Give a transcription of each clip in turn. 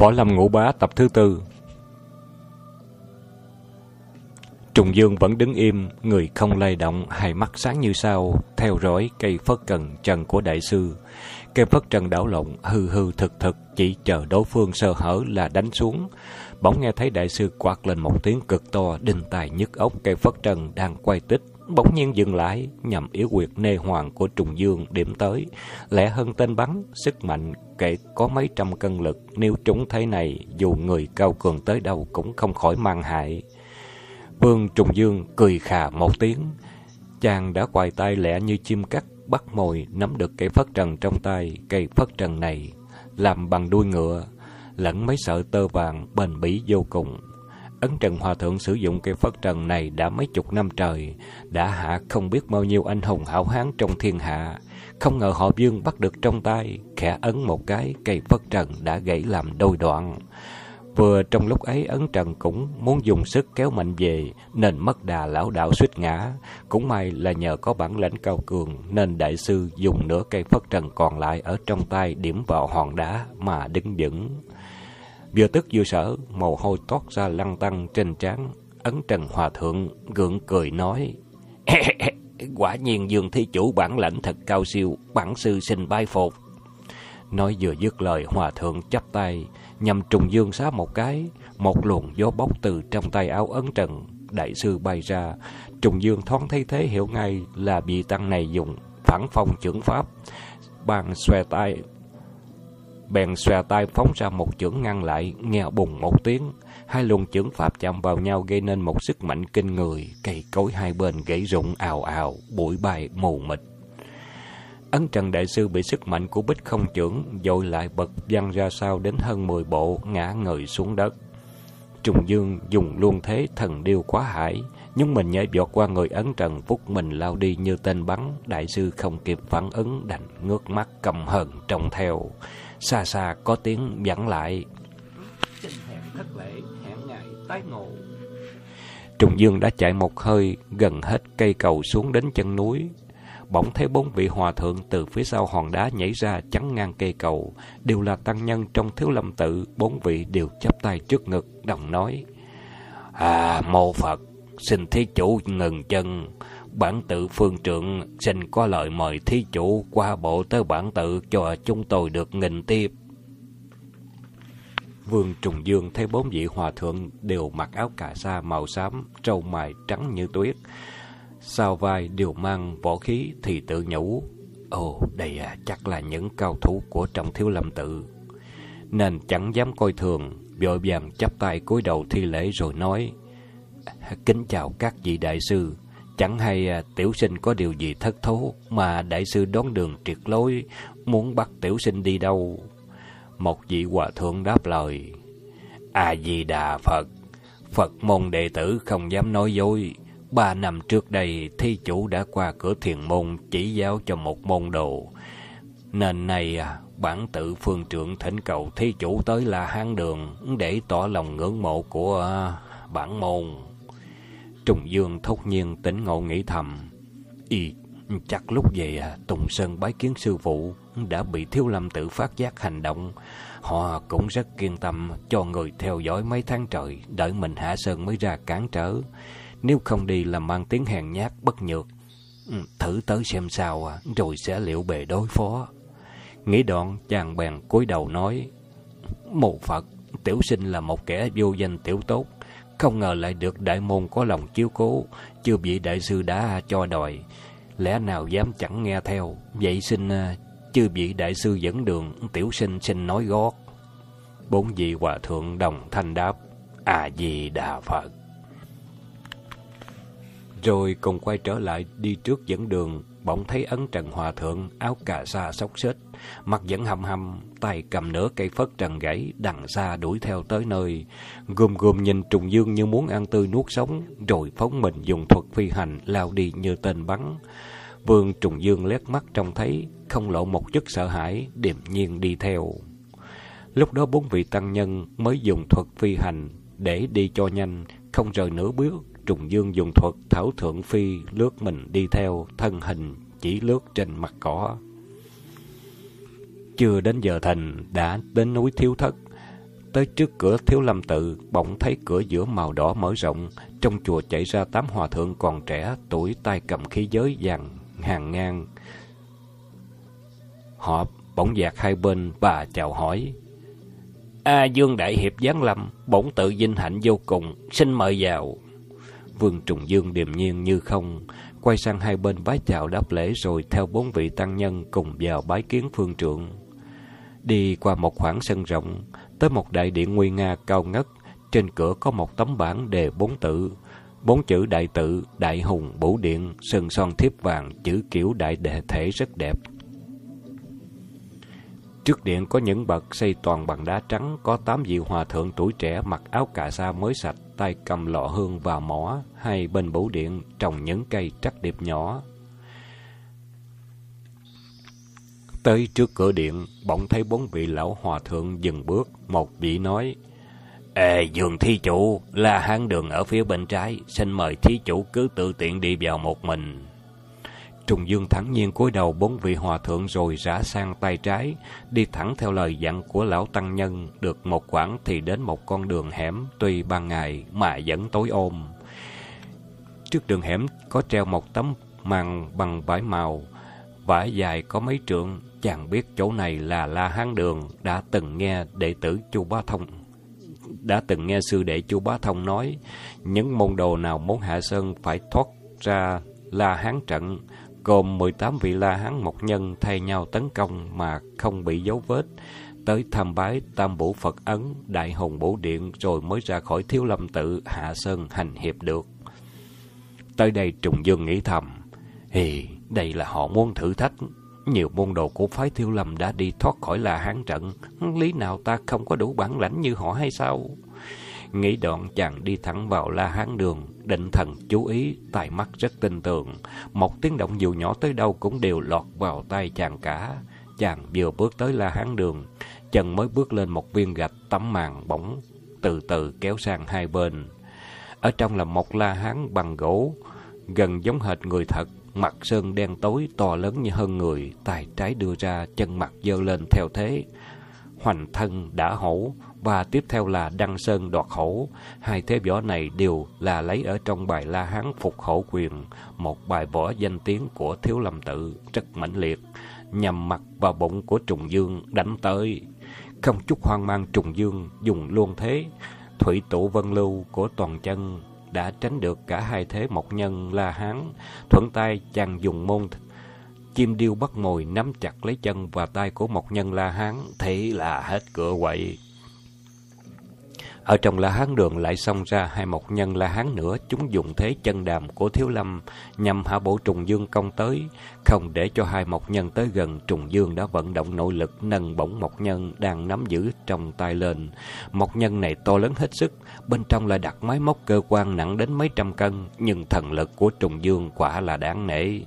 Võ Lâm Ngũ Bá tập thứ tư Trùng Dương vẫn đứng im, người không lay động, hai mắt sáng như sao, theo dõi cây phất cần trần của đại sư. Cây phất trần đảo lộn, hư hư thực thực, chỉ chờ đối phương sơ hở là đánh xuống. Bỗng nghe thấy đại sư quát lên một tiếng cực to, đinh tài nhức ốc cây phất trần đang quay tích. Bỗng nhiên dừng lại, nhằm yếu quyệt nê hoàng của Trùng Dương điểm tới. Lẽ hơn tên bắn, sức mạnh kể có mấy trăm cân lực, nếu trúng thế này, dù người cao cường tới đâu cũng không khỏi mang hại. Vương Trùng Dương cười khà một tiếng. Chàng đã quài tay lẹ như chim cắt, bắt mồi, nắm được cây phất trần trong tay. Cây phất trần này làm bằng đuôi ngựa, lẫn mấy sợi tơ vàng bền bỉ vô cùng. Ấn Trần Hòa Thượng sử dụng cây phất trần này đã mấy chục năm trời, đã hạ không biết bao nhiêu anh hùng hảo hán trong thiên hạ. Không ngờ họ Dương bắt được trong tay, khẽ ấn một cái, cây phất trần đã gãy làm đôi đoạn. Vừa trong lúc ấy Ấn Trần cũng muốn dùng sức kéo mạnh về, nên mất đà lão đạo suýt ngã. Cũng may là nhờ có bản lãnh cao cường, nên đại sư dùng nửa cây phất trần còn lại ở trong tay điểm vào hòn đá mà đứng vững. Vừa tức vừa sợ, mồ hôi toát ra lăn tăng trên trán. Ấn Trần Hòa Thượng gượng cười nói, Quả nhiên Dương Thi Chủ bản lãnh thật cao siêu, bản sư xin bái phục. Nói vừa dứt lời, Hòa Thượng chắp tay, nhằm trùng dương xá một cái, một luồng gió bốc từ trong tay áo ấn trần, đại sư bay ra. Trùng dương thoáng thấy thế hiểu ngay là vị tăng này dùng phản phong trưởng pháp, bàn xòe tay, bèn xòe tay phóng ra một chưởng ngăn lại, nghe bùng một tiếng. Hai luồng chưởng pháp chạm vào nhau gây nên một sức mạnh kinh người, cây cối hai bên gãy rụng ào ào, bụi bay mù mịt. Ấn Trần Đại Sư bị sức mạnh của bích không chưởng dội lại bật văng ra sau đến hơn 10 bộ, ngã người xuống đất. Trùng Dương dùng luôn thế thần điêu quá hải, nhưng mình nhảy vọt qua người Ấn Trần vút mình lao đi như tên bắn, Đại Sư không kịp phản ứng đành ngước mắt cầm hờn trông theo. Xa xa có tiếng dẫn lại. Xin hẹn thất lễ, hẹn ngày tái ngộ. Trùng Dương đã chạy một hơi, gần hết cây cầu xuống đến chân núi, bỗng thấy bốn vị hòa thượng từ phía sau hòn đá nhảy ra chắn ngang cây cầu, đều là tăng nhân trong thiếu lâm tự, bốn vị đều chắp tay trước ngực, đồng nói: "À, mô Phật, xin thí chủ ngừng chân, bản tự phương trượng xin có lời mời thí chủ qua bộ tới bản tự cho chúng tôi được nghìn tiếp." Vương Trùng Dương thấy bốn vị hòa thượng đều mặc áo cà sa màu xám, trâu mài trắng như tuyết, sau vai đều mang võ khí thì tự nhủ. Ồ, đây à, chắc là những cao thủ của trong thiếu lâm tự. Nên chẳng dám coi thường, vội vàng chắp tay cúi đầu thi lễ rồi nói. Kính chào các vị đại sư, chẳng hay à, tiểu sinh có điều gì thất thố mà đại sư đón đường triệt lối, muốn bắt tiểu sinh đi đâu. Một vị hòa thượng đáp lời. A-di-đà Phật, Phật môn đệ tử không dám nói dối, Ba năm trước đây, thi chủ đã qua cửa thiền môn chỉ giáo cho một môn đồ. Nên này, à, bản tự phương trưởng thỉnh cầu thi chủ tới là hang đường để tỏ lòng ngưỡng mộ của à, bản môn. Trùng Dương thốt nhiên tỉnh ngộ nghĩ thầm. Y, chắc lúc về à, Tùng Sơn bái kiến sư phụ đã bị thiếu lâm tự phát giác hành động. Họ cũng rất kiên tâm cho người theo dõi mấy tháng trời, đợi mình hạ sơn mới ra cản trở. Nếu không đi là mang tiếng hèn nhát bất nhược. Ừ, thử tới xem sao à, rồi sẽ liệu bề đối phó. Nghĩ đoạn, chàng bèn cúi đầu nói, Mù Phật, tiểu sinh là một kẻ vô danh tiểu tốt, không ngờ lại được đại môn có lòng chiếu cố, chưa bị đại sư đã cho đòi. Lẽ nào dám chẳng nghe theo, vậy xin à, chưa bị đại sư dẫn đường, tiểu sinh xin nói gót. Bốn vị hòa thượng đồng thanh đáp, A-di-đà Phật. Rồi cùng quay trở lại đi trước dẫn đường, bỗng thấy ấn trần hòa thượng, áo cà sa xốc xếch, mặt vẫn hầm hầm, tay cầm nửa cây phất trần gãy, đằng xa đuổi theo tới nơi. gùm gùm nhìn trùng dương như muốn ăn tươi nuốt sống, rồi phóng mình dùng thuật phi hành, lao đi như tên bắn. Vương trùng dương lét mắt trông thấy, không lộ một chút sợ hãi, điềm nhiên đi theo. Lúc đó bốn vị tăng nhân mới dùng thuật phi hành để đi cho nhanh, không rời nửa bước, Trùng Dương dùng thuật thảo thượng phi lướt mình đi theo, thân hình chỉ lướt trên mặt cỏ. Chưa đến giờ thành, đã đến núi Thiếu Thất. Tới trước cửa thiếu lâm tự, bỗng thấy cửa giữa màu đỏ mở rộng, trong chùa chạy ra tám hòa thượng còn trẻ, tuổi tay cầm khí giới vàng hàng ngang. Họ bỗng dạt hai bên và chào hỏi. A Dương Đại Hiệp Giáng Lâm, bổn tự vinh hạnh vô cùng, xin mời vào. Vương Trùng Dương điềm nhiên như không, quay sang hai bên vái chào đáp lễ rồi theo bốn vị tăng nhân cùng vào bái kiến phương trượng. Đi qua một khoảng sân rộng, tới một đại điện nguy nga cao ngất, trên cửa có một tấm bảng đề bốn tự, bốn chữ đại tự, đại hùng, bổ điện, sơn son thiếp vàng, chữ kiểu đại đệ thể rất đẹp. Trước điện có những bậc xây toàn bằng đá trắng, có tám vị hòa thượng tuổi trẻ mặc áo cà sa mới sạch, tay cầm lọ hương và mỏ, hai bên bổ điện trồng những cây trắc điệp nhỏ. Tới trước cửa điện, bỗng thấy bốn vị lão hòa thượng dừng bước, một vị nói, Ê, dường thi chủ, là hang đường ở phía bên trái, xin mời thí chủ cứ tự tiện đi vào một mình. Trùng Dương thẳng nhiên cúi đầu bốn vị hòa thượng rồi rã sang tay trái, đi thẳng theo lời dặn của lão tăng nhân, được một quãng thì đến một con đường hẻm, tuy ban ngày mà vẫn tối ôm. Trước đường hẻm có treo một tấm màn bằng vải màu, vải dài có mấy trượng, chàng biết chỗ này là La Hán Đường, đã từng nghe đệ tử Chu Bá Thông đã từng nghe sư đệ Chu Bá Thông nói, những môn đồ nào muốn hạ sơn phải thoát ra La Hán trận, gồm 18 vị La Hán Mộc Nhân thay nhau tấn công mà không bị dấu vết, tới tham bái Tam Bổ Phật Ấn, Đại Hùng Bổ Điện rồi mới ra khỏi Thiếu Lâm Tự hạ sơn hành hiệp được. Tới đây Trùng Dương nghĩ thầm, Hì, đây là họ muốn thử thách. Nhiều môn đồ của phái thiêu Lâm đã đi thoát khỏi La Hán trận, lý nào ta không có đủ bản lãnh như họ hay sao? Nghĩ đoạn chàng đi thẳng vào La Hán đường, định thần chú ý, tai mắt rất tin tưởng. Một tiếng động dù nhỏ tới đâu cũng đều lọt vào tay chàng cả. Chàng vừa bước tới La Hán đường, chân mới bước lên một viên gạch tấm màn bóng, từ từ kéo sang hai bên. Ở trong là một La Hán bằng gỗ, gần giống hệt người thật, mặt sơn đen tối to lớn như hơn người, tay trái đưa ra, chân mặt dơ lên theo thế. Hoành thân đã hổ, và tiếp theo là Đăng Sơn đoạt hổ. Hai thế võ này đều là lấy ở trong bài La Hán Phục Hổ Quyền, một bài võ danh tiếng của Thiếu Lâm Tự, rất mãnh liệt, nhằm mặt vào bụng của Trùng Dương đánh tới. Không chút hoang mang Trùng Dương dùng luôn thế, thủy tụ vân lưu của toàn chân đã tránh được cả hai thế mộc nhân La Hán, thuận tay chàng dùng môn chim điêu bắt mồi nắm chặt lấy chân và tay của mộc nhân La Hán, thế là hết cửa quậy. Ở trong La Hán đường lại xông ra hai mộc nhân La Hán nữa, chúng dùng thế chân đàm của Thiếu Lâm nhằm hạ bổ Trùng Dương công tới. Không để cho hai mộc nhân tới gần, Trùng Dương đã vận động nội lực nâng bổng mộc nhân đang nắm giữ trong tay lên. Mộc nhân này to lớn hết sức, bên trong là đặt máy móc cơ quan nặng đến mấy trăm cân, nhưng thần lực của Trùng Dương quả là đáng nể.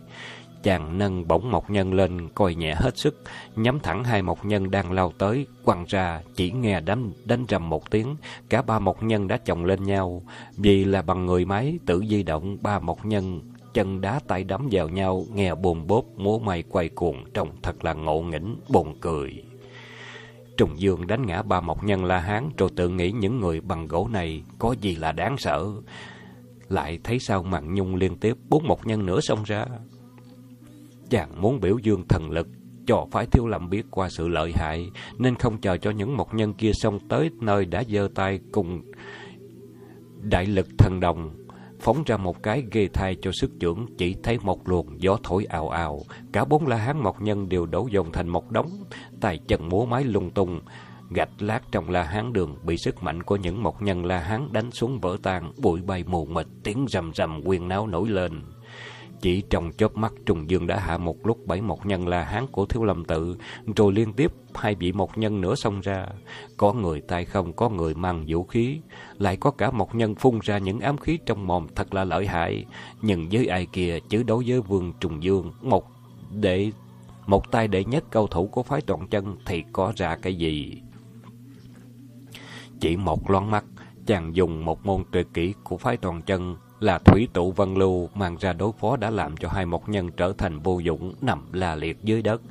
Chàng nâng bổng mộc nhân lên, coi nhẹ hết sức, nhắm thẳng hai mộc nhân đang lao tới, quăng ra, chỉ nghe đánh, đánh rầm một tiếng, cả ba mộc nhân đã chồng lên nhau. Vì là bằng người máy, tự di động, ba mộc nhân chân đá tay đấm vào nhau, nghe bồn bốp, múa may quay cuồng, trông thật là ngộ nghĩnh, buồn cười. Trùng Dương đánh ngã ba mộc nhân La Hán, rồi tự nghĩ những người bằng gỗ này có gì là đáng sợ. Lại thấy sao màn nhung liên tiếp, bốn mộc nhân nữa xông ra. Chàng muốn biểu dương thần lực, cho phải thiếu lầm biết qua sự lợi hại, nên không chờ cho những mộc nhân kia xông tới nơi đã giơ tay cùng đại lực thần đồng, phóng ra một cái ghê thai cho sức trưởng, chỉ thấy một luồng gió thổi ào ào, cả bốn la hán mộc nhân đều đổ dồn thành một đống, tay chân múa máy lung tung, gạch lát trong la hán đường bị sức mạnh của những mộc nhân la hán đánh xuống vỡ tan, bụi bay mù mịt, tiếng rầm rầm quyền náo nổi lên. Chỉ trong chớp mắt Trùng Dương đã hạ một lúc bảy một nhân là hán của Thiếu Lâm Tự, rồi liên tiếp hai vị một nhân nữa xông ra. Có người tay không, có người mang vũ khí, lại có cả một nhân phun ra những ám khí trong mồm thật là lợi hại. Nhưng với ai kia, chứ đối với Vương Trùng Dương, một đệ một tay đệ nhất cầu thủ của phái toàn chân thì có ra cái gì? Chỉ một loáng mắt, chàng dùng một môn tuyệt kỹ của phái toàn chân là thủy tụ vân lưu mang ra đối phó đã làm cho hai mộc nhân trở thành vô dụng nằm la liệt dưới đất.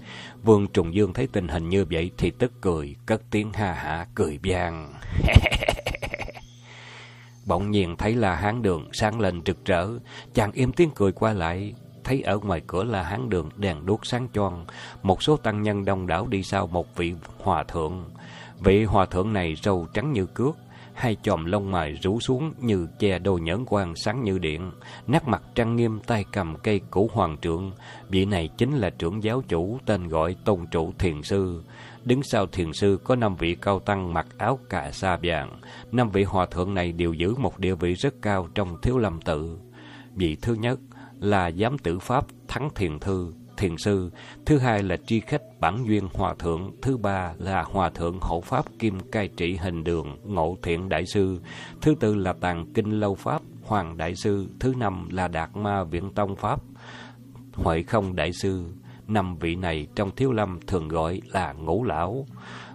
Vương Trùng Dương thấy tình hình như vậy thì tức cười, cất tiếng ha hả cười vang. Bỗng nhiên thấy là hán đường sáng lên rực rỡ, chàng im tiếng cười qua lại, thấy ở ngoài cửa là hán đường đèn đuốc sáng choang, một số tăng nhân đông đảo đi sau một vị hòa thượng. Vị hòa thượng này râu trắng như cước, hai chòm lông mày rũ xuống như che đôi nhẫn quan sáng như điện, nét mặt trang nghiêm tay cầm cây củ hoàng trượng. Vị này chính là trưởng giáo chủ tên gọi Tôn trụ thiền sư. Đứng sau thiền sư có năm vị cao tăng mặc áo cà sa vàng. Năm vị hòa thượng này đều giữ một địa vị rất cao trong thiếu lâm tự. Vị thứ nhất là giám tử pháp thắng thiền thư, thiền sư, thứ hai là tri khách bản duyên hòa thượng, thứ ba là hòa thượng hộ pháp kim cai trị hình đường, ngộ thiện đại sư, thứ tư là tàng kinh lâu pháp, hoàng đại sư, thứ năm là đạt ma viện tông pháp, huệ không đại sư. Năm vị này trong thiếu lâm thường gọi là ngũ lão.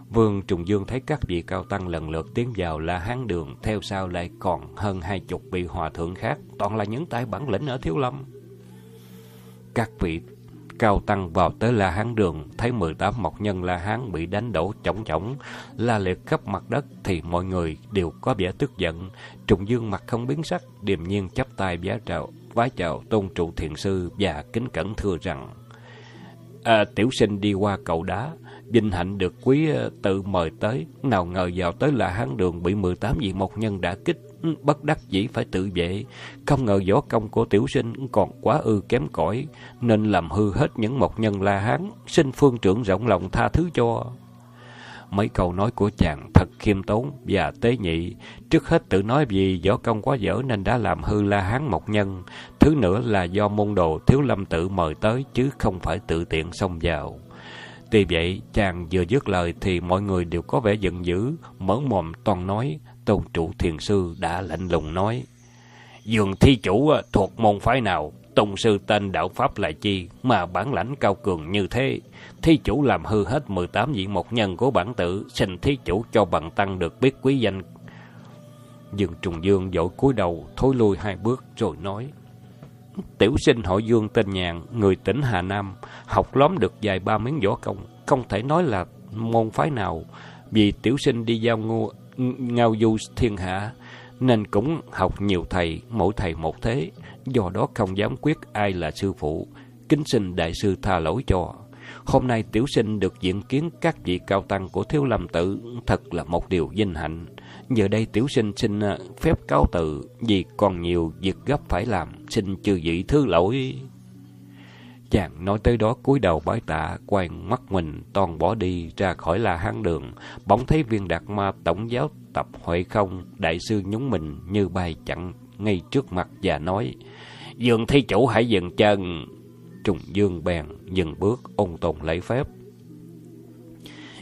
Vương Trùng Dương thấy các vị cao tăng lần lượt tiến vào là hán đường, theo sau lại còn hơn hai chục vị hòa thượng khác, toàn là những tài bản lĩnh ở thiếu lâm. Các vị cao tăng vào tới La Hán đường, thấy 18 mộc nhân La Hán bị đánh đổ chổng chổng, la liệt khắp mặt đất thì mọi người đều có vẻ tức giận. Trùng Dương mặt không biến sắc, điềm nhiên chắp tay vái chào, vái chào tôn trụ thiền sư và kính cẩn thưa rằng: à, tiểu sinh đi qua cầu đá, vinh hạnh được quý ờ, tự mời tới, nào ngờ vào tới La Hán đường bị 18 vị mộc nhân đã kích bất đắc dĩ phải tự vệ. Không ngờ võ công của tiểu sinh còn quá ư kém cỏi, nên làm hư hết những mộc nhân La Hán, xin phương trưởng rộng lòng tha thứ cho. Mấy câu nói của chàng thật khiêm tốn và tế nhị. Trước hết tự nói vì võ công quá dở nên đã làm hư La Hán mộc nhân. Thứ nữa là do môn đồ thiếu lâm tự mời tới chứ không phải tự tiện xông vào. Tuy vậy, chàng vừa dứt lời thì mọi người đều có vẻ giận dữ, mở mồm toàn nói, tôn trụ thiền sư đã lạnh lùng nói. Dường thi chủ à, thuộc môn phái nào, tông sư tên đạo Pháp là chi, mà bản lãnh cao cường như thế. Thi chủ làm hư hết 18 vị một nhân của bản tử, xin thi chủ cho bằng tăng được biết quý danh. Dương Trùng Dương dội cúi đầu, thối lui hai bước rồi nói. Tiểu sinh hội Dương tên Nhàn, người tỉnh Hà Nam, học lóm được dài ba miếng võ công, không thể nói là môn phái nào, vì tiểu sinh đi giao ngô ngao du thiên hạ, nên cũng học nhiều thầy, mỗi thầy một thế, do đó không dám quyết ai là sư phụ, kính xin đại sư tha lỗi cho. Hôm nay tiểu sinh được diện kiến các vị cao tăng của thiếu lâm tự, thật là một điều vinh hạnh. Giờ đây tiểu sinh xin ờ, phép cáo từ, vì còn nhiều việc gấp phải làm, xin chư vị thứ lỗi. Chàng nói tới đó cúi đầu bái tạ, quay mắt mình, toàn bỏ đi ra khỏi la hán đường. Bỗng thấy viên đạt ma tổng giáo tập huệ không, đại sư nhúng mình như bay chặn ngay trước mặt và nói, Dương thi chủ hãy dừng chân. Trùng dương bèn, dừng bước, ôn tồn lấy phép.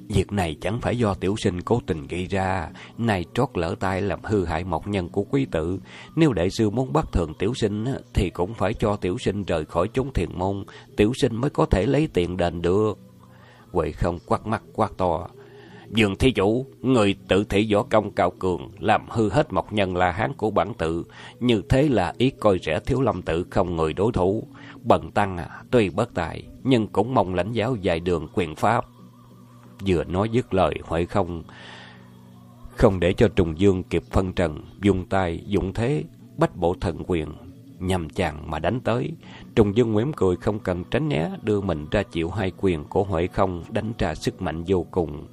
Việc này chẳng phải do tiểu sinh cố tình gây ra, này trót lỡ tay làm hư hại mộc nhân của quý tử. Nếu đại sư muốn bắt thường tiểu sinh thì cũng phải cho tiểu sinh rời khỏi chốn thiền môn, tiểu sinh mới có thể lấy tiền đền được. Huệ không quát mắt quát to. dường thi chủ, người tự thị võ công cao cường, làm hư hết mộc nhân là hán của bản tự. Như thế là ý coi rẻ thiếu lâm tự không người đối thủ. Bần tăng à, tuy bất tài, nhưng cũng mong lãnh giáo dài đường quyền pháp. Vừa nói dứt lời hỏi không Không để cho Trùng Dương kịp phân trần Dùng tay, dụng thế Bách bộ thần quyền Nhằm chàng mà đánh tới Trùng Dương nguyễn cười không cần tránh né Đưa mình ra chịu hai quyền của Huệ không Đánh ra sức mạnh vô cùng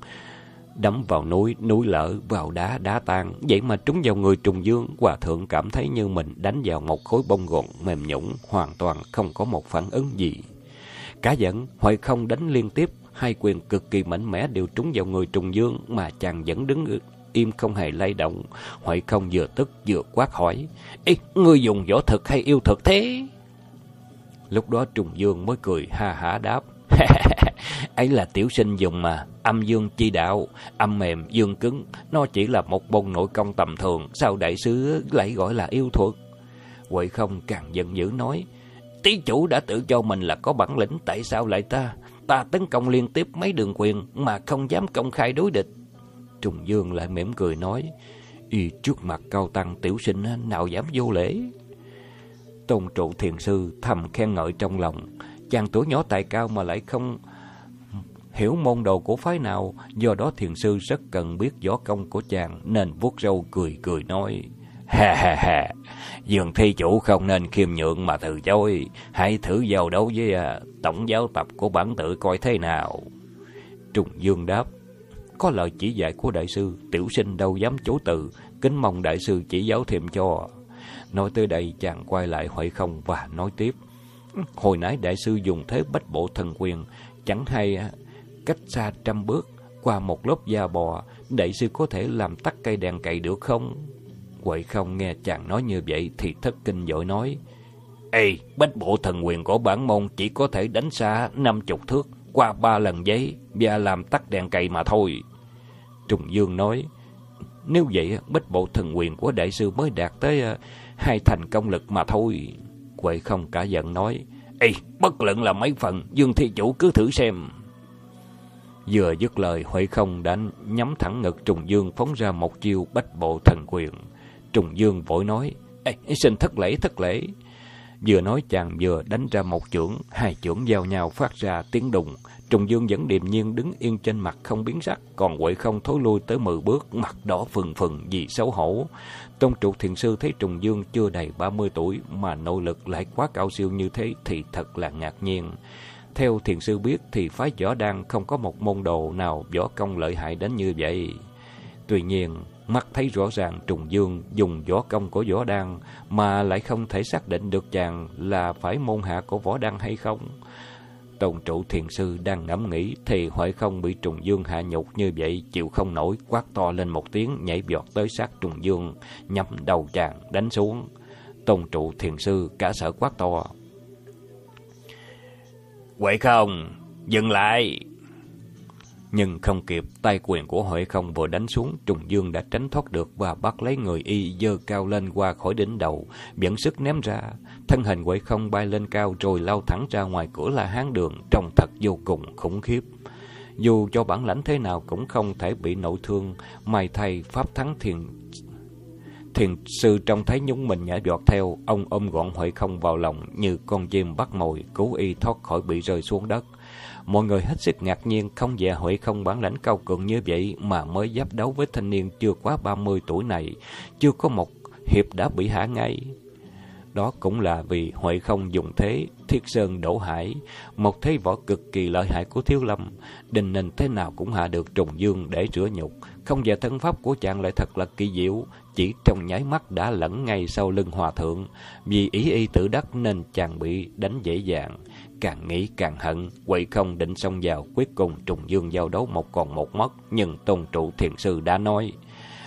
Đấm vào núi, núi lở, vào đá, đá tan. Vậy mà trúng vào người trùng dương, hòa thượng cảm thấy như mình đánh vào một khối bông gòn mềm nhũng, hoàn toàn không có một phản ứng gì. Cả giận, Huệ không đánh liên tiếp, hai quyền cực kỳ mạnh mẽ đều trúng vào người trùng dương mà chàng vẫn đứng im không hề lay động. Huệ không vừa tức vừa quát hỏi, Ê, ngươi dùng võ thực hay yêu thực thế? Lúc đó trùng dương mới cười ha hả đáp, ấy là tiểu sinh dùng mà, âm dương chi đạo, âm mềm, dương cứng, nó chỉ là một bông nội công tầm thường, sao đại sứ lại gọi là yêu thuật? Huệ không càng giận dữ nói, tí chủ đã tự cho mình là có bản lĩnh, tại sao lại ta? Ta tấn công liên tiếp mấy đường quyền mà không dám công khai đối địch. Trùng Dương lại mỉm cười nói, Y trước mặt cao tăng tiểu sinh nào dám vô lễ. Tôn trụ thiền sư thầm khen ngợi trong lòng. Chàng tuổi nhỏ tài cao mà lại không hiểu môn đồ của phái nào, do đó thiền sư rất cần biết võ công của chàng nên vuốt râu cười cười nói: Ha ha ha, dường thi chủ không nên khiêm nhượng mà từ chối, hãy thử giao đấu với à, tổng giáo tập của bản tự coi thế nào. Trùng Dương đáp: Có lời chỉ dạy của đại sư, tiểu sinh đâu dám chối từ, kính mong đại sư chỉ giáo thêm cho. Nói tới đây chàng quay lại hỏi không và nói tiếp. Hồi nãy đại sư dùng thế bách bộ thần quyền, chẳng hay cách xa trăm bước, qua một lớp da bò, đại sư có thể làm tắt cây đèn cậy được không? Quậy không nghe chàng nói như vậy thì thất kinh dội nói. Ê, bách bộ thần quyền của bản môn chỉ có thể đánh xa năm chục thước, qua ba lần giấy và làm tắt đèn cày mà thôi. Trùng Dương nói, nếu vậy bách bộ thần quyền của đại sư mới đạt tới uh, hai thành công lực mà thôi. Quậy không cả giận nói, Ê, bất luận là mấy phần, Dương Thi Chủ cứ thử xem. Vừa dứt lời, Huệ không đã nhắm thẳng ngực Trùng Dương phóng ra một chiêu bách bộ thần quyền. Trùng Dương vội nói, Ê, xin thất lễ, thất lễ. Vừa nói chàng vừa đánh ra một chưởng, hai chưởng giao nhau phát ra tiếng đùng. Trùng Dương vẫn điềm nhiên đứng yên trên mặt không biến sắc, còn Huệ không thối lui tới mười bước, mặt đỏ phừng phừng vì xấu hổ. Tôn trụ thiền sư thấy Trùng Dương chưa đầy 30 tuổi mà nội lực lại quá cao siêu như thế thì thật là ngạc nhiên. Theo thiền sư biết thì phái võ đan không có một môn đồ nào võ công lợi hại đến như vậy. Tuy nhiên, mắt thấy rõ ràng Trùng Dương dùng võ công của võ đan mà lại không thể xác định được chàng là phải môn hạ của võ đan hay không. Tôn trụ thiền sư đang ngẫm nghĩ thì huệ không bị Trùng Dương hạ nhục như vậy chịu không nổi quát to lên một tiếng nhảy vọt tới sát Trùng Dương nhắm đầu chàng đánh xuống. Tôn trụ thiền sư cả sợ quát to. Huệ không, dừng lại. Nhưng không kịp, tay quyền của Huệ không vừa đánh xuống, Trùng Dương đã tránh thoát được và bắt lấy người y dơ cao lên qua khỏi đỉnh đầu, biển sức ném ra. Thân hình Huệ không bay lên cao rồi lao thẳng ra ngoài cửa là hán đường, trông thật vô cùng khủng khiếp. Dù cho bản lãnh thế nào cũng không thể bị nội thương, may thay pháp thắng thiền Thiền sư trông thấy nhúng mình nhảy giọt theo, ông ôm gọn Huệ không vào lòng như con chim bắt mồi, cứu y thoát khỏi bị rơi xuống đất. Mọi người hết sức ngạc nhiên, không dè Huệ không bản lãnh cao cường như vậy mà mới giáp đấu với thanh niên chưa quá 30 tuổi này, chưa có một hiệp đã bị hạ ngay. Đó cũng là vì Huệ không dùng thế Thiết Sơn đổ hải, một thế võ cực kỳ lợi hại của Thiếu Lâm, đình nền thế nào cũng hạ được Trùng Dương để rửa nhục. Không về thân pháp của chàng lại thật là kỳ diệu, chỉ trong nháy mắt đã lẫn ngay sau lưng hòa thượng. Vì ý y tự đắc nên chàng bị đánh dễ dàng. Càng nghĩ càng hận, quậy không định xông vào, cuối cùng trùng dương giao đấu một còn một mất. Nhưng tôn trụ thiền sư đã nói,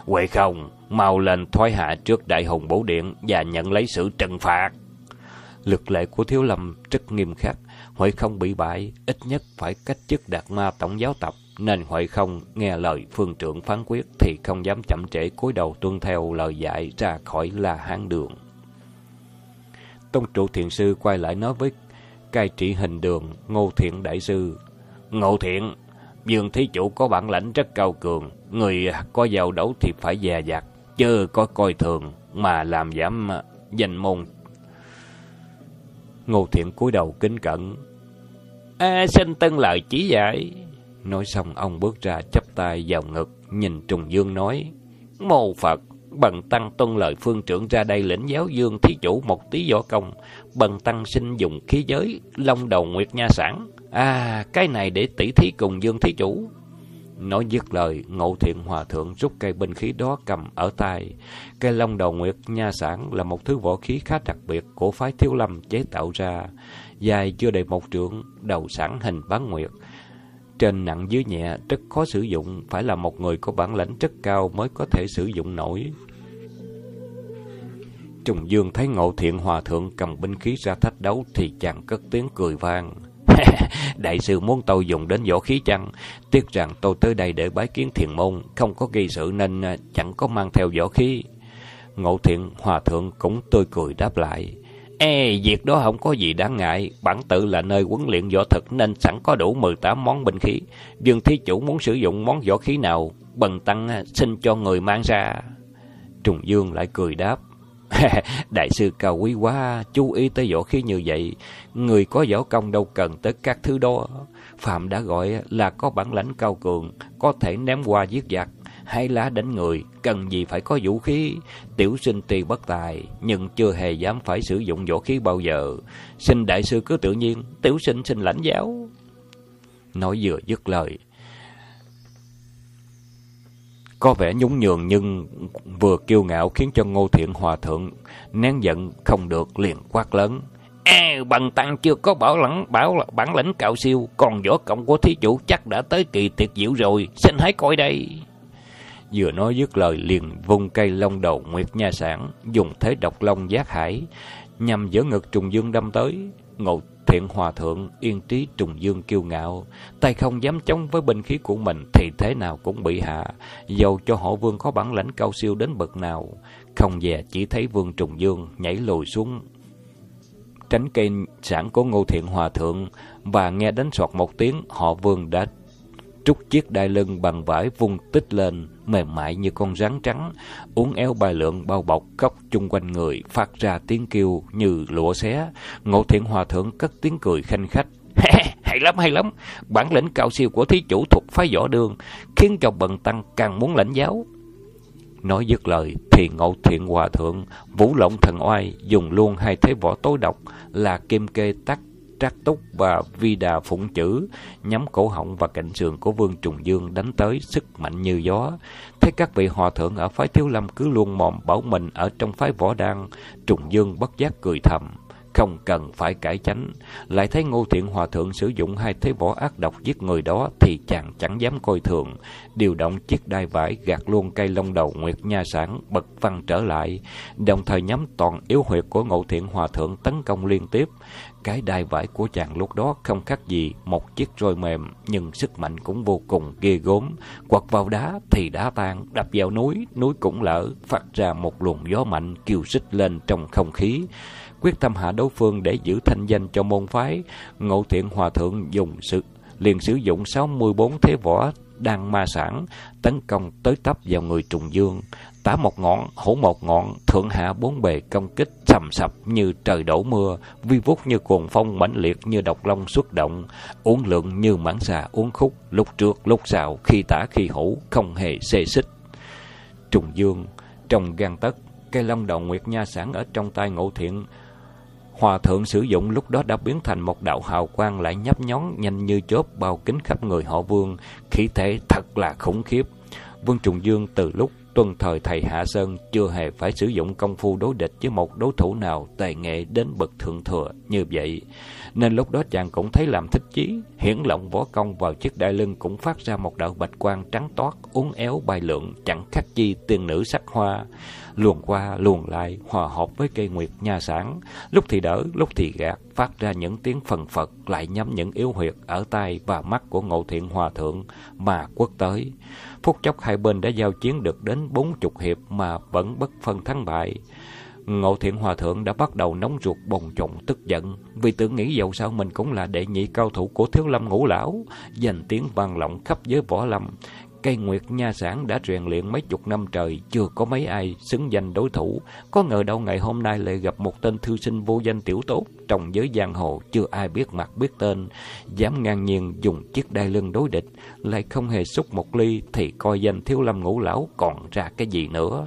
Quậy không, mau lên thoái hạ trước đại hùng bổ điện và nhận lấy sự trừng phạt. Lực lệ của Thiếu Lâm rất nghiêm khắc, Huệ không bị bại, ít nhất phải cách chức đạt ma tổng giáo tập nên Huệ không nghe lời phương trưởng phán quyết thì không dám chậm trễ cúi đầu tuân theo lời dạy ra khỏi là hán đường. Tông trụ thiền sư quay lại nói với cai trị hình đường Ngô Thiện Đại Sư. Ngô Thiện, Dương Thí Chủ có bản lãnh rất cao cường, người có vào đấu thì phải dè dặt, chớ có coi thường mà làm giảm à, danh môn. Ngô Thiện cúi đầu kính cẩn. À, xin tân lời chỉ dạy. Nói xong ông bước ra chắp tay vào ngực, nhìn Trùng Dương nói, Mô Phật, bần tăng tuân lời phương trưởng ra đây lĩnh giáo dương thí chủ một tí võ công, bần tăng xin dùng khí giới, long đầu nguyệt nha sản. À, cái này để tỷ thí cùng dương thí chủ. Nói dứt lời, ngộ thiện hòa thượng rút cây binh khí đó cầm ở tay. Cây long đầu nguyệt nha sản là một thứ võ khí khá đặc biệt của phái thiếu lâm chế tạo ra. Dài chưa đầy một trượng, đầu sẵn hình bán nguyệt. Trên nặng dưới nhẹ, rất khó sử dụng, phải là một người có bản lãnh rất cao mới có thể sử dụng nổi. Trùng Dương thấy ngộ thiện hòa thượng cầm binh khí ra thách đấu thì chàng cất tiếng cười vang. Đại sư muốn tôi dùng đến võ khí chăng? Tiếc rằng tôi tới đây để bái kiến thiền môn, không có gây sự nên à, chẳng có mang theo võ khí. Ngộ thiện hòa thượng cũng tươi cười đáp lại. Ê, việc đó không có gì đáng ngại, bản tự là nơi huấn luyện võ thực nên sẵn có đủ 18 món binh khí. Dương thí chủ muốn sử dụng món võ khí nào, bần tăng à, xin cho người mang ra. Trùng Dương lại cười đáp. Đại sư cao quý quá, chú ý tới võ khí như vậy. Người có võ công đâu cần tới các thứ đó. Phạm đã gọi là có bản lãnh cao cường, có thể ném qua giết giặc, hay lá đánh người, cần gì phải có vũ khí. Tiểu sinh tuy bất tài, nhưng chưa hề dám phải sử dụng võ khí bao giờ. Xin đại sư cứ tự nhiên, tiểu sinh xin lãnh giáo. Nói vừa dứt lời, có vẻ nhún nhường nhưng vừa kiêu ngạo khiến cho Ngô Thiện Hòa Thượng nén giận không được liền quát lớn. À, bằng tăng chưa có bảo lãnh bảo bản lĩnh cao siêu, còn võ cộng của thí chủ chắc đã tới kỳ tuyệt diệu rồi, xin hãy coi đây. Vừa nói dứt lời liền vung cây Long đầu Nguyệt Nha Sản, dùng thế độc long giác hải, nhằm giữa ngực trùng dương đâm tới. Ngộ thiện hòa thượng, yên trí trùng dương kiêu ngạo, tay không dám chống với binh khí của mình thì thế nào cũng bị hạ, dầu cho họ vương có bản lãnh cao siêu đến bậc nào. Không dè chỉ thấy vương trùng dương nhảy lùi xuống tránh cây sản của ngô thiện hòa thượng và nghe đánh soạt một tiếng họ vương đã trúc chiếc đai lưng bằng vải vung tích lên, mềm mại như con rắn trắng, uốn éo bài lượng bao bọc khóc chung quanh người, phát ra tiếng kêu như lụa xé. Ngộ thiện hòa thượng cất tiếng cười khanh khách. hay lắm, hay lắm. Bản lĩnh cao siêu của thí chủ thuộc phái võ đường, khiến cho bần tăng càng muốn lãnh giáo. Nói dứt lời thì ngộ thiện hòa thượng, vũ lộng thần oai, dùng luôn hai thế võ tối độc là kim kê tắc Trác Túc và Vi Đà Phụng Chữ nhắm cổ họng và cạnh sườn của Vương Trùng Dương đánh tới sức mạnh như gió. Thấy các vị hòa thượng ở phái Thiếu Lâm cứ luôn mồm bảo mình ở trong phái Võ Đan, Trùng Dương bất giác cười thầm không cần phải cải chánh. Lại thấy Ngô Thiện Hòa Thượng sử dụng hai thế võ ác độc giết người đó thì chàng chẳng dám coi thường. Điều động chiếc đai vải gạt luôn cây lông đầu Nguyệt Nha Sản bật văng trở lại, đồng thời nhắm toàn yếu huyệt của Ngô Thiện Hòa Thượng tấn công liên tiếp. Cái đai vải của chàng lúc đó không khác gì một chiếc roi mềm, nhưng sức mạnh cũng vô cùng ghê gốm. Quật vào đá thì đá tan, đập vào núi, núi cũng lỡ, phát ra một luồng gió mạnh kêu xích lên trong không khí quyết tâm hạ đối phương để giữ thanh danh cho môn phái. Ngộ Thiện Hòa Thượng dùng sự liền sử dụng 64 thế võ đang ma sản tấn công tới tấp vào người trùng dương tả một ngọn, hổ một ngọn, thượng hạ bốn bề công kích sầm sập như trời đổ mưa, vi vút như cuồng phong mãnh liệt như độc long xuất động, uốn lượng như mãng xà uốn khúc lúc trước lúc sau, khi tả khi hữu không hề xê xích trùng dương, trong gan tất cây long đầu nguyệt nha sản ở trong tay ngộ thiện Hòa thượng sử dụng lúc đó đã biến thành một đạo hào quang lại nhấp nhón nhanh như chớp bao kính khắp người họ Vương, khí thế thật là khủng khiếp. Vương Trùng Dương từ lúc tuần thời thầy Hạ Sơn chưa hề phải sử dụng công phu đối địch với một đối thủ nào tài nghệ đến bậc thượng thừa như vậy. Nên lúc đó chàng cũng thấy làm thích chí, hiển lộng võ công vào chiếc đại lưng cũng phát ra một đạo bạch quang trắng toát, uốn éo bay lượng, chẳng khác chi tiên nữ sắc hoa luồn qua luồn lại hòa hợp với cây nguyệt nha sản, lúc thì đỡ, lúc thì gạt, phát ra những tiếng phần phật lại nhắm những yếu huyệt ở tay và mắt của Ngộ Thiện Hòa thượng mà quất tới. Phút chốc hai bên đã giao chiến được đến bốn chục hiệp mà vẫn bất phân thắng bại. Ngộ Thiện Hòa Thượng đã bắt đầu nóng ruột bồng chồn tức giận, vì tưởng nghĩ dầu sao mình cũng là đệ nhị cao thủ của Thiếu Lâm Ngũ Lão, dành tiếng vang lộng khắp giới võ lâm, Cây Nguyệt Nha Sản đã rèn luyện mấy chục năm trời, chưa có mấy ai xứng danh đối thủ. Có ngờ đâu ngày hôm nay lại gặp một tên thư sinh vô danh tiểu tốt, trong giới giang hồ chưa ai biết mặt biết tên, dám ngang nhiên dùng chiếc đai lưng đối địch, lại không hề xúc một ly thì coi danh thiếu lâm ngũ lão còn ra cái gì nữa.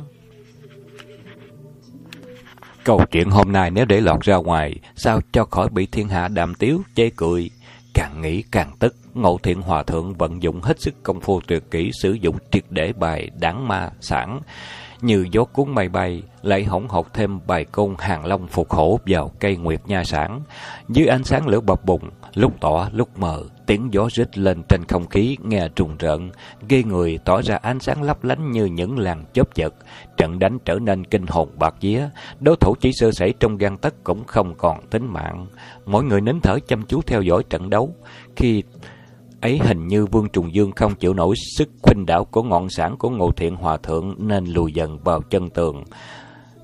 Câu chuyện hôm nay nếu để lọt ra ngoài, sao cho khỏi bị thiên hạ đàm tiếu, chê cười. Càng nghĩ càng tức, Ngộ Thiện Hòa Thượng vận dụng hết sức công phu tuyệt kỹ sử dụng triệt để bài đáng ma sản. Như gió cuốn mây bay, lại hỗn hợp thêm bài côn hàng long phục hổ vào cây nguyệt nha sản. Dưới ánh sáng lửa bập bùng, lúc tỏ lúc mờ, tiếng gió rít lên trên không khí nghe trùng rợn, ghê người tỏ ra ánh sáng lấp lánh như những làn chớp giật. Trận đánh trở nên kinh hồn bạc vía, đối thủ chỉ sơ sẩy trong gan tất cũng không còn tính mạng. Mỗi người nín thở chăm chú theo dõi trận đấu. Khi ấy hình như Vương Trùng Dương không chịu nổi sức khuynh đảo của ngọn sản của Ngộ Thiện Hòa Thượng nên lùi dần vào chân tường.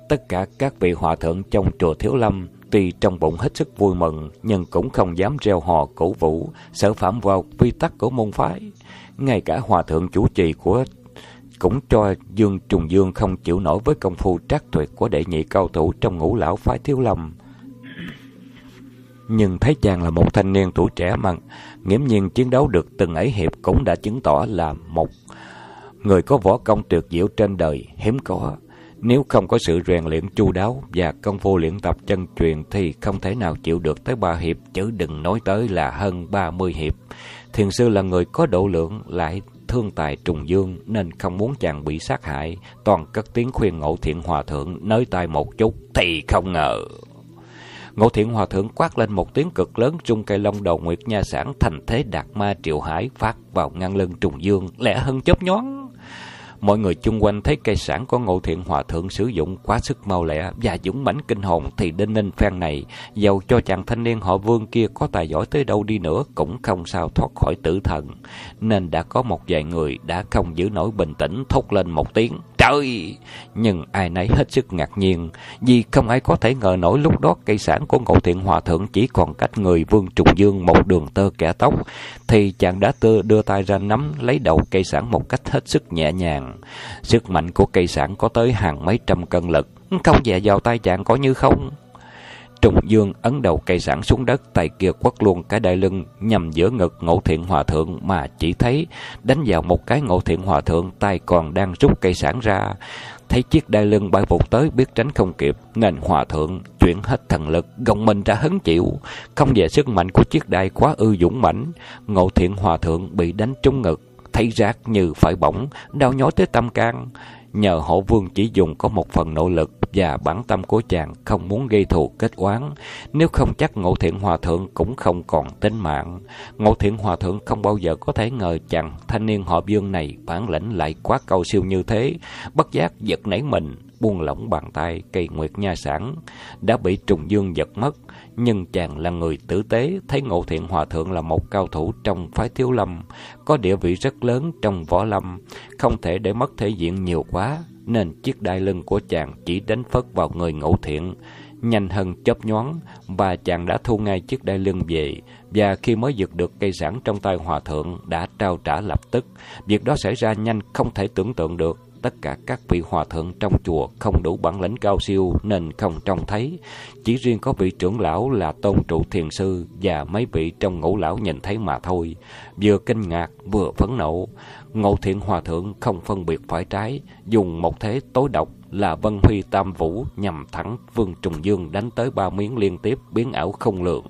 Tất cả các vị hòa thượng trong chùa Thiếu Lâm tuy trong bụng hết sức vui mừng nhưng cũng không dám reo hò cổ vũ, sợ phạm vào quy tắc của môn phái. Ngay cả hòa thượng chủ trì của cũng cho Dương Trùng Dương không chịu nổi với công phu trác tuyệt của đệ nhị cao thủ trong ngũ lão phái thiếu lâm. Nhưng thấy chàng là một thanh niên tuổi trẻ mà nghiễm nhiên chiến đấu được từng ấy hiệp cũng đã chứng tỏ là một người có võ công tuyệt diệu trên đời hiếm có. Nếu không có sự rèn luyện chu đáo và công phu luyện tập chân truyền thì không thể nào chịu được tới ba hiệp, chứ đừng nói tới là hơn ba mươi hiệp. Thiền sư là người có độ lượng, lại thương tài trùng dương nên không muốn chàng bị sát hại, toàn cất tiếng khuyên ngộ thiện hòa thượng nới tay một chút thì không ngờ. Ngộ thiện hòa thượng quát lên một tiếng cực lớn trung cây lông đầu nguyệt nha sản thành thế đạt ma triệu hải phát vào ngăn lưng trùng dương lẽ hơn chớp nhón. Mọi người chung quanh thấy cây sản của Ngộ Thiện Hòa Thượng sử dụng quá sức mau lẹ và dũng mãnh kinh hồn thì đinh ninh phen này, dầu cho chàng thanh niên họ vương kia có tài giỏi tới đâu đi nữa cũng không sao thoát khỏi tử thần. Nên đã có một vài người đã không giữ nổi bình tĩnh thốt lên một tiếng trời. Nhưng ai nấy hết sức ngạc nhiên, vì không ai có thể ngờ nổi lúc đó cây sản của Ngộ Thiện Hòa Thượng chỉ còn cách người vương trùng dương một đường tơ kẻ tóc, thì chàng đã tơ đưa tay ra nắm lấy đầu cây sản một cách hết sức nhẹ nhàng. Sức mạnh của cây sản có tới hàng mấy trăm cân lực, không dè vào tay chàng có như không. Trùng Dương ấn đầu cây sản xuống đất, tay kia quất luôn cái đại lưng nhằm giữa ngực Ngộ Thiện Hòa Thượng mà chỉ thấy đánh vào một cái Ngộ Thiện Hòa Thượng tay còn đang rút cây sản ra. Thấy chiếc đai lưng bay vụt tới biết tránh không kịp, nên Hòa Thượng chuyển hết thần lực, gồng mình ra hứng chịu. Không về sức mạnh của chiếc đai quá ư dũng mãnh, Ngộ Thiện Hòa Thượng bị đánh trúng ngực, thấy rác như phải bỏng, đau nhói tới tâm can. Nhờ hộ vương chỉ dùng có một phần nỗ lực và bản tâm của chàng không muốn gây thù kết oán. Nếu không chắc Ngộ Thiện Hòa Thượng cũng không còn tính mạng. Ngộ Thiện Hòa Thượng không bao giờ có thể ngờ chàng thanh niên họ Vương này bản lĩnh lại quá cầu siêu như thế. Bất giác giật nảy mình, buông lỏng bàn tay cây nguyệt nha sản, đã bị trùng dương giật mất. Nhưng chàng là người tử tế, thấy Ngộ Thiện Hòa Thượng là một cao thủ trong phái thiếu lâm, có địa vị rất lớn trong võ lâm, không thể để mất thể diện nhiều quá, nên chiếc đai lưng của chàng chỉ đánh phất vào người Ngộ Thiện, nhanh hơn chớp nhoáng, và chàng đã thu ngay chiếc đai lưng về, và khi mới giật được cây sẵn trong tay hòa thượng đã trao trả lập tức. Việc đó xảy ra nhanh không thể tưởng tượng được tất cả các vị hòa thượng trong chùa không đủ bản lĩnh cao siêu nên không trông thấy. Chỉ riêng có vị trưởng lão là tôn trụ thiền sư và mấy vị trong ngũ lão nhìn thấy mà thôi. Vừa kinh ngạc, vừa phấn nộ. Ngộ thiện hòa thượng không phân biệt phải trái, dùng một thế tối độc là vân huy tam vũ nhằm thẳng vương trùng dương đánh tới ba miếng liên tiếp biến ảo không lượng.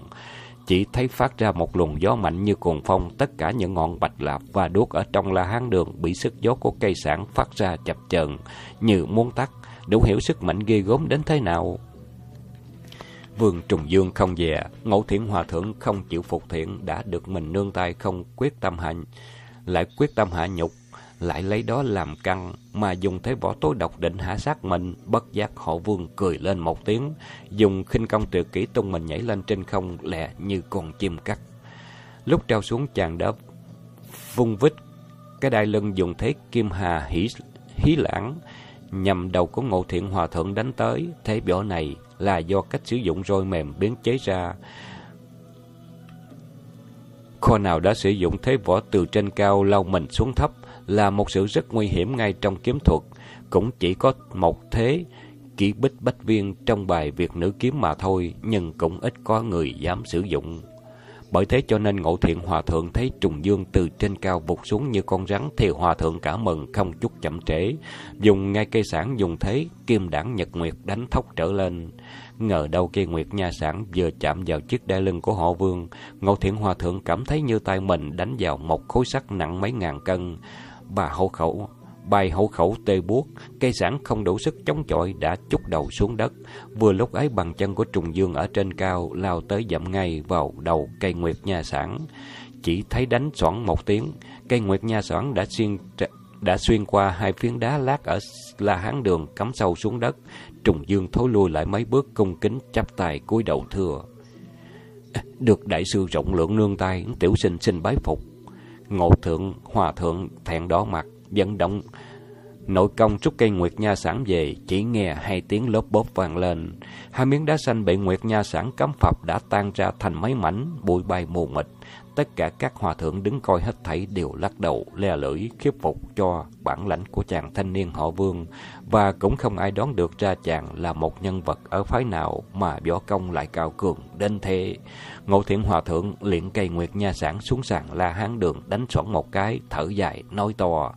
Chỉ thấy phát ra một luồng gió mạnh như cuồng phong, tất cả những ngọn bạch lạp và đuốc ở trong la hán đường bị sức gió của cây sản phát ra chập chờn như muốn tắt, đủ hiểu sức mạnh ghê gớm đến thế nào. Vương Trùng Dương không dè ngẫu Thiện Hòa Thượng không chịu phục thiện, đã được mình nương tay không quyết tâm hành, lại quyết tâm hạ nhục, lại lấy đó làm căn, mà dùng thế võ tối độc định hạ sát mình, bất giác họ vương cười lên một tiếng, dùng khinh công tuyệt kỹ tung mình nhảy lên trên không lẹ như con chim cắt. Lúc treo xuống chàng đã vung vít, cái đai lưng dùng thế kim hà hỉ, hí lãng, nhằm đầu của ngộ thiện hòa thượng đánh tới, thế võ này là do cách sử dụng roi mềm biến chế ra, Kho nào đã sử dụng thế võ từ trên cao lau mình xuống thấp là một sự rất nguy hiểm ngay trong kiếm thuật. Cũng chỉ có một thế kỹ bích bách viên trong bài việc nữ kiếm mà thôi, nhưng cũng ít có người dám sử dụng. Bởi thế cho nên ngộ thiện hòa thượng thấy trùng dương từ trên cao vụt xuống như con rắn thì hòa thượng cả mừng không chút chậm trễ. Dùng ngay cây sản dùng thế, kim đảng nhật nguyệt đánh thốc trở lên. Ngờ đâu cây nguyệt nha sản vừa chạm vào chiếc đai lưng của họ vương. Ngộ thiện hòa thượng cảm thấy như tay mình đánh vào một khối sắt nặng mấy ngàn cân. Bà hậu khẩu Bài hậu khẩu tê buốt, cây sản không đủ sức chống chọi đã chúc đầu xuống đất. Vừa lúc ấy bằng chân của trùng dương ở trên cao lao tới dậm ngay vào đầu cây nguyệt nha sản. Chỉ thấy đánh xoảng một tiếng, cây nguyệt nha sản đã xuyên đã xuyên qua hai phiến đá lát ở la hán đường cắm sâu xuống đất. Trùng dương thối lui lại mấy bước cung kính chắp tay cúi đầu thưa. Được đại sư rộng lượng nương tay, tiểu sinh xin bái phục. Ngộ thượng, hòa thượng, thẹn đỏ mặt, dẫn động nội công rút cây nguyệt nha sản về, chỉ nghe hai tiếng lốp bốp vang lên. Hai miếng đá xanh bị nguyệt nha sản cắm phập đã tan ra thành mấy mảnh, bụi bay mù mịt tất cả các hòa thượng đứng coi hết thảy đều lắc đầu, le lưỡi, khiếp phục cho bản lãnh của chàng thanh niên họ vương, và cũng không ai đoán được ra chàng là một nhân vật ở phái nào mà võ công lại cao cường đến thế. Ngộ thiện hòa thượng liền cây nguyệt nha sản xuống sàn la hán đường đánh xoắn một cái, thở dài, nói to.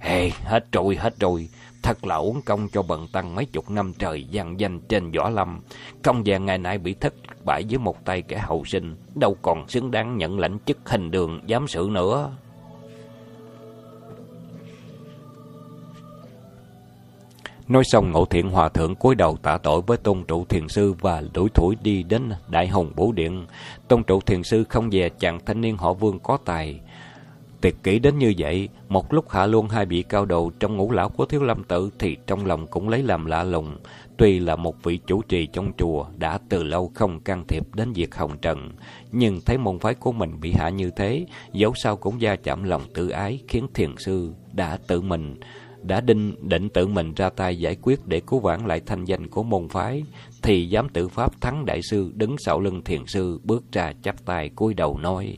Ê, hết rồi, hết rồi. Thật là uống công cho bần tăng mấy chục năm trời gian danh trên võ lâm. Công vàng ngày nay bị thất bại dưới một tay kẻ hậu sinh, đâu còn xứng đáng nhận lãnh chức hình đường giám sự nữa. Nói xong ngộ thiện hòa thượng cúi đầu tạ tội với tôn trụ thiền sư và đuổi thủi đi đến đại hồng bổ điện. Tôn trụ thiền sư không dè chàng thanh niên họ vương có tài. Tiệt kỹ đến như vậy, một lúc hạ luôn hai vị cao đầu trong ngũ lão của thiếu lâm tự thì trong lòng cũng lấy làm lạ lùng. Tuy là một vị chủ trì trong chùa đã từ lâu không can thiệp đến việc hồng trần, nhưng thấy môn phái của mình bị hạ như thế, dẫu sao cũng gia chạm lòng tự ái khiến thiền sư đã tự mình đã định định tự mình ra tay giải quyết để cứu vãn lại thanh danh của môn phái, thì giám tử pháp thắng đại sư đứng sau lưng thiền sư bước ra chắp tay cúi đầu nói: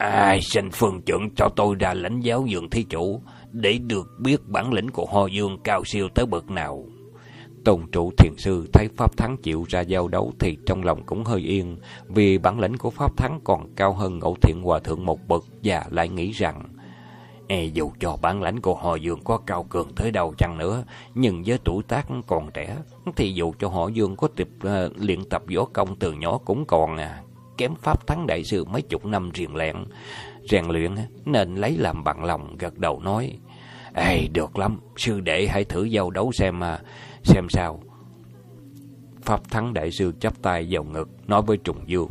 Ai xin phương trưởng cho tôi ra lãnh giáo dường thí chủ để được biết bản lĩnh của Hoa Dương cao siêu tới bậc nào. Tôn trụ thiền sư thấy Pháp Thắng chịu ra giao đấu thì trong lòng cũng hơi yên, vì bản lĩnh của Pháp Thắng còn cao hơn ngẫu thiện hòa thượng một bậc và lại nghĩ rằng E dù cho bản lãnh của họ Dương có cao cường tới đâu chăng nữa, nhưng với tuổi tác còn trẻ, thì dù cho họ Dương có tiếp uh, luyện tập võ công từ nhỏ cũng còn à, kém pháp thắng đại sư mấy chục năm riêng lẹn. Rèn luyện nên lấy làm bằng lòng gật đầu nói, Ê, được lắm, sư đệ hãy thử giao đấu xem mà, xem sao. Pháp thắng đại sư chắp tay vào ngực, nói với Trùng Dương,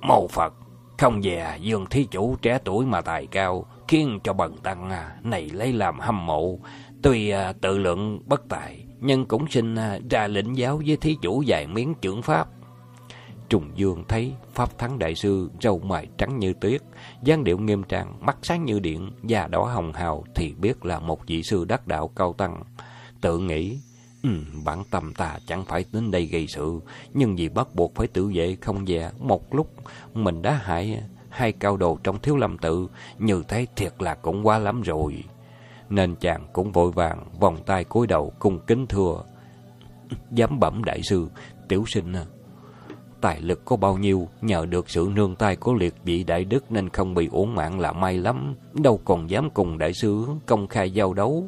Mô Phật, không dè Dương thí chủ trẻ tuổi mà tài cao, khiến cho bần tăng à, này lấy làm hâm mộ. Tuy à, tự lượng bất tài, nhưng cũng xin à, ra lĩnh giáo với thí chủ vài miếng trưởng pháp. Trùng Dương thấy Pháp Thắng Đại Sư râu mày trắng như tuyết, dáng điệu nghiêm trang, mắt sáng như điện, da đỏ hồng hào thì biết là một vị sư đắc đạo cao tăng. Tự nghĩ, ừ, bản tâm ta chẳng phải đến đây gây sự, nhưng vì bắt buộc phải tự vệ không dè, một lúc mình đã hại hai cao đồ trong thiếu lâm tự, như thế thiệt là cũng quá lắm rồi. Nên chàng cũng vội vàng, vòng tay cúi đầu cung kính thưa. dám bẩm đại sư, tiểu sinh tài lực có bao nhiêu, nhờ được sự nương tay của liệt vị đại đức nên không bị uổng mạng là may lắm, đâu còn dám cùng đại sư công khai giao đấu.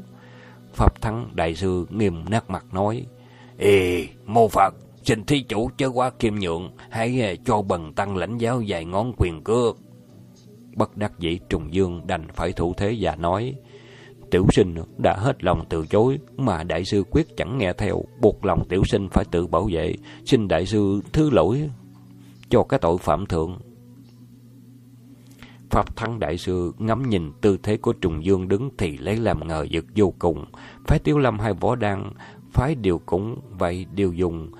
Pháp Thắng đại sư nghiêm nét mặt nói, Ê, mô Phật, xin thí chủ chớ quá kiêm nhượng, hãy ờ, cho bần tăng lãnh giáo vài ngón quyền cước. Bất đắc dĩ trùng dương đành phải thủ thế và nói, Tiểu sinh đã hết lòng từ chối, mà đại sư quyết chẳng nghe theo, buộc lòng tiểu sinh phải tự bảo vệ, xin đại sư thứ lỗi cho cái tội phạm thượng. Pháp Thắng Đại Sư ngắm nhìn tư thế của Trùng Dương đứng thì lấy làm ngờ giật vô cùng. Phái Tiêu Lâm hai võ đan phái điều cũng vậy đều dùng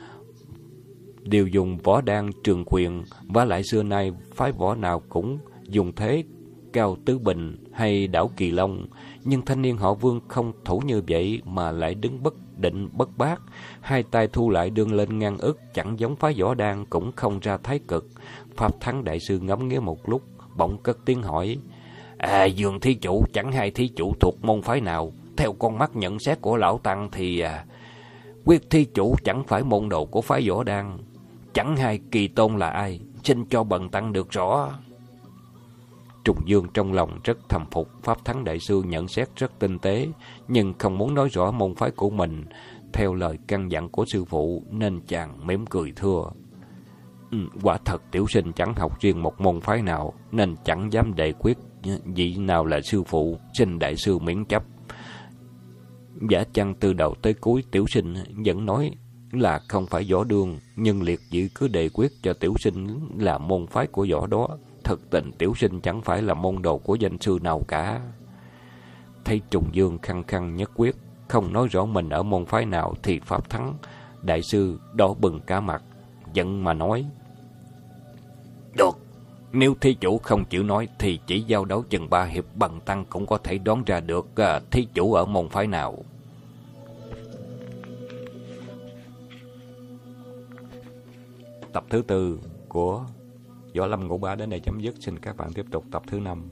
đều dùng võ đan trường quyền và lại xưa nay phái võ nào cũng dùng thế cao tứ bình hay đảo kỳ long nhưng thanh niên họ Vương không thủ như vậy mà lại đứng bất định bất bát, hai tay thu lại đương lên ngang ức, chẳng giống phá võ đan cũng không ra thái cực. Pháp Thắng đại sư ngắm nghía một lúc, bỗng cất tiếng hỏi: "À, Dương thí chủ chẳng hay thí chủ thuộc môn phái nào? Theo con mắt nhận xét của lão tăng thì à, quyết thí chủ chẳng phải môn đồ của phái võ đan, chẳng hay kỳ tôn là ai, xin cho bần tăng được rõ." Trùng Dương trong lòng rất thầm phục, Pháp Thắng Đại Sư nhận xét rất tinh tế, nhưng không muốn nói rõ môn phái của mình. Theo lời căn dặn của sư phụ, nên chàng mỉm cười thưa. Ừ, quả thật tiểu sinh chẳng học riêng một môn phái nào, nên chẳng dám đề quyết vị nào là sư phụ, xin đại sư miễn chấp. Giả chăng từ đầu tới cuối tiểu sinh vẫn nói là không phải võ đường, nhưng liệt dị cứ đề quyết cho tiểu sinh là môn phái của võ đó. Thực tình tiểu sinh chẳng phải là môn đồ của danh sư nào cả. Thấy Trùng Dương khăng khăng nhất quyết, không nói rõ mình ở môn phái nào thì Pháp thắng. Đại sư đỏ bừng cả mặt, giận mà nói. Được, nếu thí chủ không chịu nói thì chỉ giao đấu chừng ba hiệp bằng tăng cũng có thể đoán ra được uh, thí chủ ở môn phái nào. Tập thứ tư của Võ Lâm Ngũ Bá đến đây chấm dứt. Xin các bạn tiếp tục tập thứ năm.